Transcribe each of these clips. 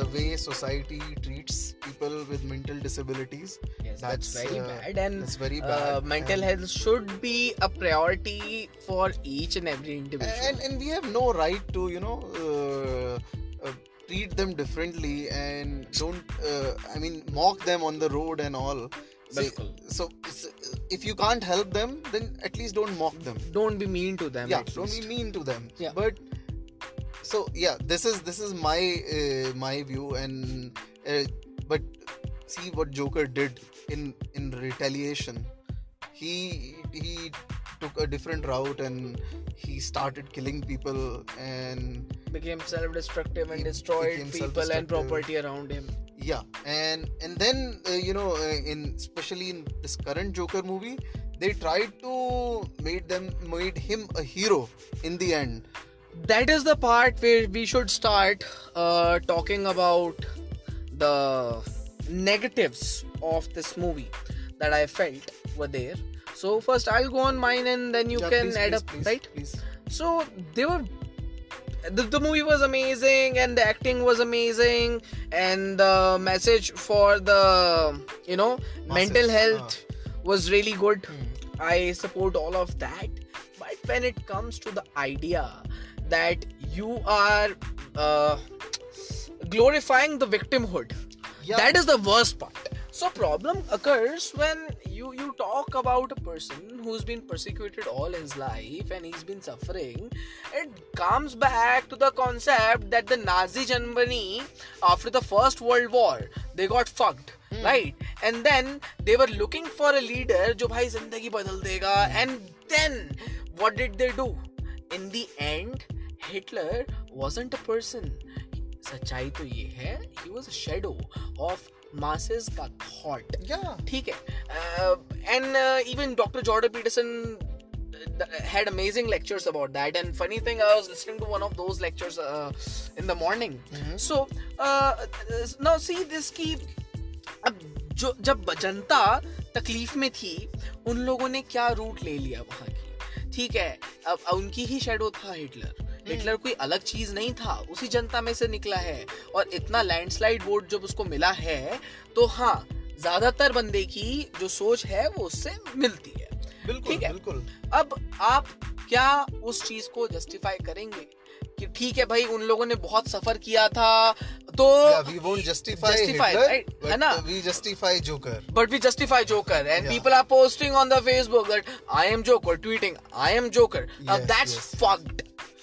the way society treats people with mental disabilities. Yes, that's, That's, very uh, bad, and That's very uh, bad. mental and, health should be a priority for each and every individual. and and we have no right to you know uh, uh, treat them differently and don't uh, I mean mock them on the road and all. See, so if you can't help them, then at least don't mock them. don't be mean to them. yeah don't least. be mean to them Yeah. but so yeah this is this is my uh, my view and uh, but see what joker did in in retaliation. He he took a different route and he started killing people and became self-destructive and destroyed people and property around him. yeah and and then uh, you know uh, in especially in this current joker movie they tried to made them made him a hero in the end That is the part where we should start uh, talking about the negatives of this movie that I felt were there. So first I'll go on mine and then you Yeah, can please, add please, up, please, right? please. So they were. The, the movie was amazing and the acting was amazing and the message for the you know mental Masses, health was really good Hmm. I support all of that. But when it comes to the idea that you are uh, glorifying the victimhood, Yeah. that is the worst part. So problem occurs when you you talk about a person who's been persecuted all his life and he's been suffering. It comes back to the concept that the Nazi Germany after the First World War they got fucked. Right, and then they were looking for a leader जो भाई जिंदगी बदल देगा and then what did they do? In the end, Hitler wasn't a person. सच्चाई तो ये है he was a shadow of masses का thought. Yeah. ठीक है uh, and uh, even Dr. Jordan Peterson uh, had amazing lectures about that and funny thing I was listening to one of those lectures uh, in the morning Mhm. so uh, now see this की अब जो जब जनता तकलीफ़ में थी उन लोगों ने क्या रूट ले लिया वहाँ की ठीक है अब उनकी ही शेडो था हिटलर हिटलर कोई अलग चीज़ नहीं था। उसी जनता में से निकला है। और इतना लैंडस्लाइड वोट जब उसको मिला है तो हाँ ज़्यादातर बंदे की जो सोच है वो उससे मिलती है। बिल्कुल बिल्कुल। अब आप क्या उस चीज़ को जस्टिफाई करेंगे कि ठीक है भाई उन लोगों ने बहुत सफ़र किया था तो वी वोंट जस्टिफाई जस्टिफाई है ना? Justify joker but we justify joker and people are posting on the Facebook I am joker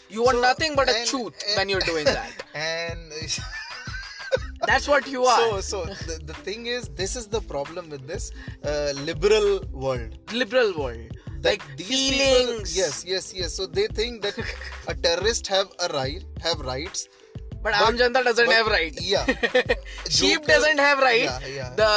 You are So, nothing but a and- when you're doing that. and That's what you are. so so the, the thing is this is the problem with this uh, liberal world Liberal world. that like these feelings. people yes yes yes so they think that a terrorist have a right have rights But Aam Janta doesn't but- have right. yeah sheep doesn't have right. yeah, yeah. The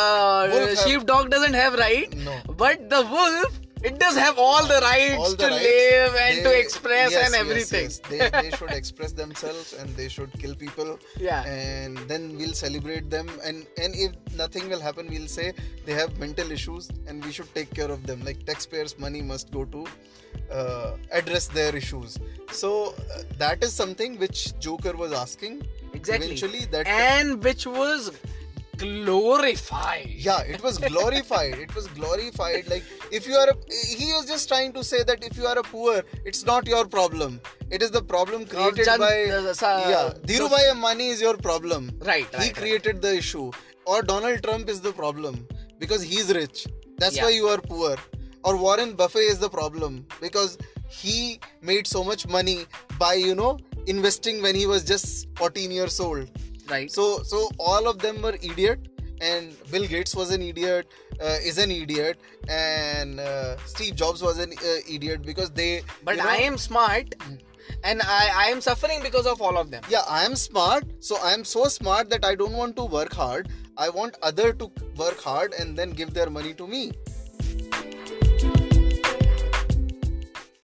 Wolf have- sheepdog doesn't have right. no But the wolf, it does have all the rights all the to rights, live and to express yes, and yes, everything. yes. They, they should express themselves and they should kill people Yeah. and then we'll celebrate them and and if nothing will happen we'll say they have mental issues and we should take care of them like taxpayers money must go to uh, address their issues so uh, that is something which joker was asking Exactly. eventually that and which was glorified. yeah it was glorified. It was glorified. Like if you are a, he was just trying to say that if you are a poor it's not your problem. It is the problem created Jan- by uh, sa- yeah dhirubhai ambani is your problem. Right, he right, right. created the issue. Or donald trump is the problem. Because he's rich. That's Yeah. why you are poor. Or warren buffett is the problem. Because he made so much money by you know investing when he was just 14 years old Right. so so all of them were idiot and bill gates was an idiot uh, is an idiot and uh, steve jobs was an uh, idiot because they but you know- I am smart and I, I am suffering because of all of them. yeah i am smart so i am so smart that i don't want to work hard i want other to work hard and then give their money to me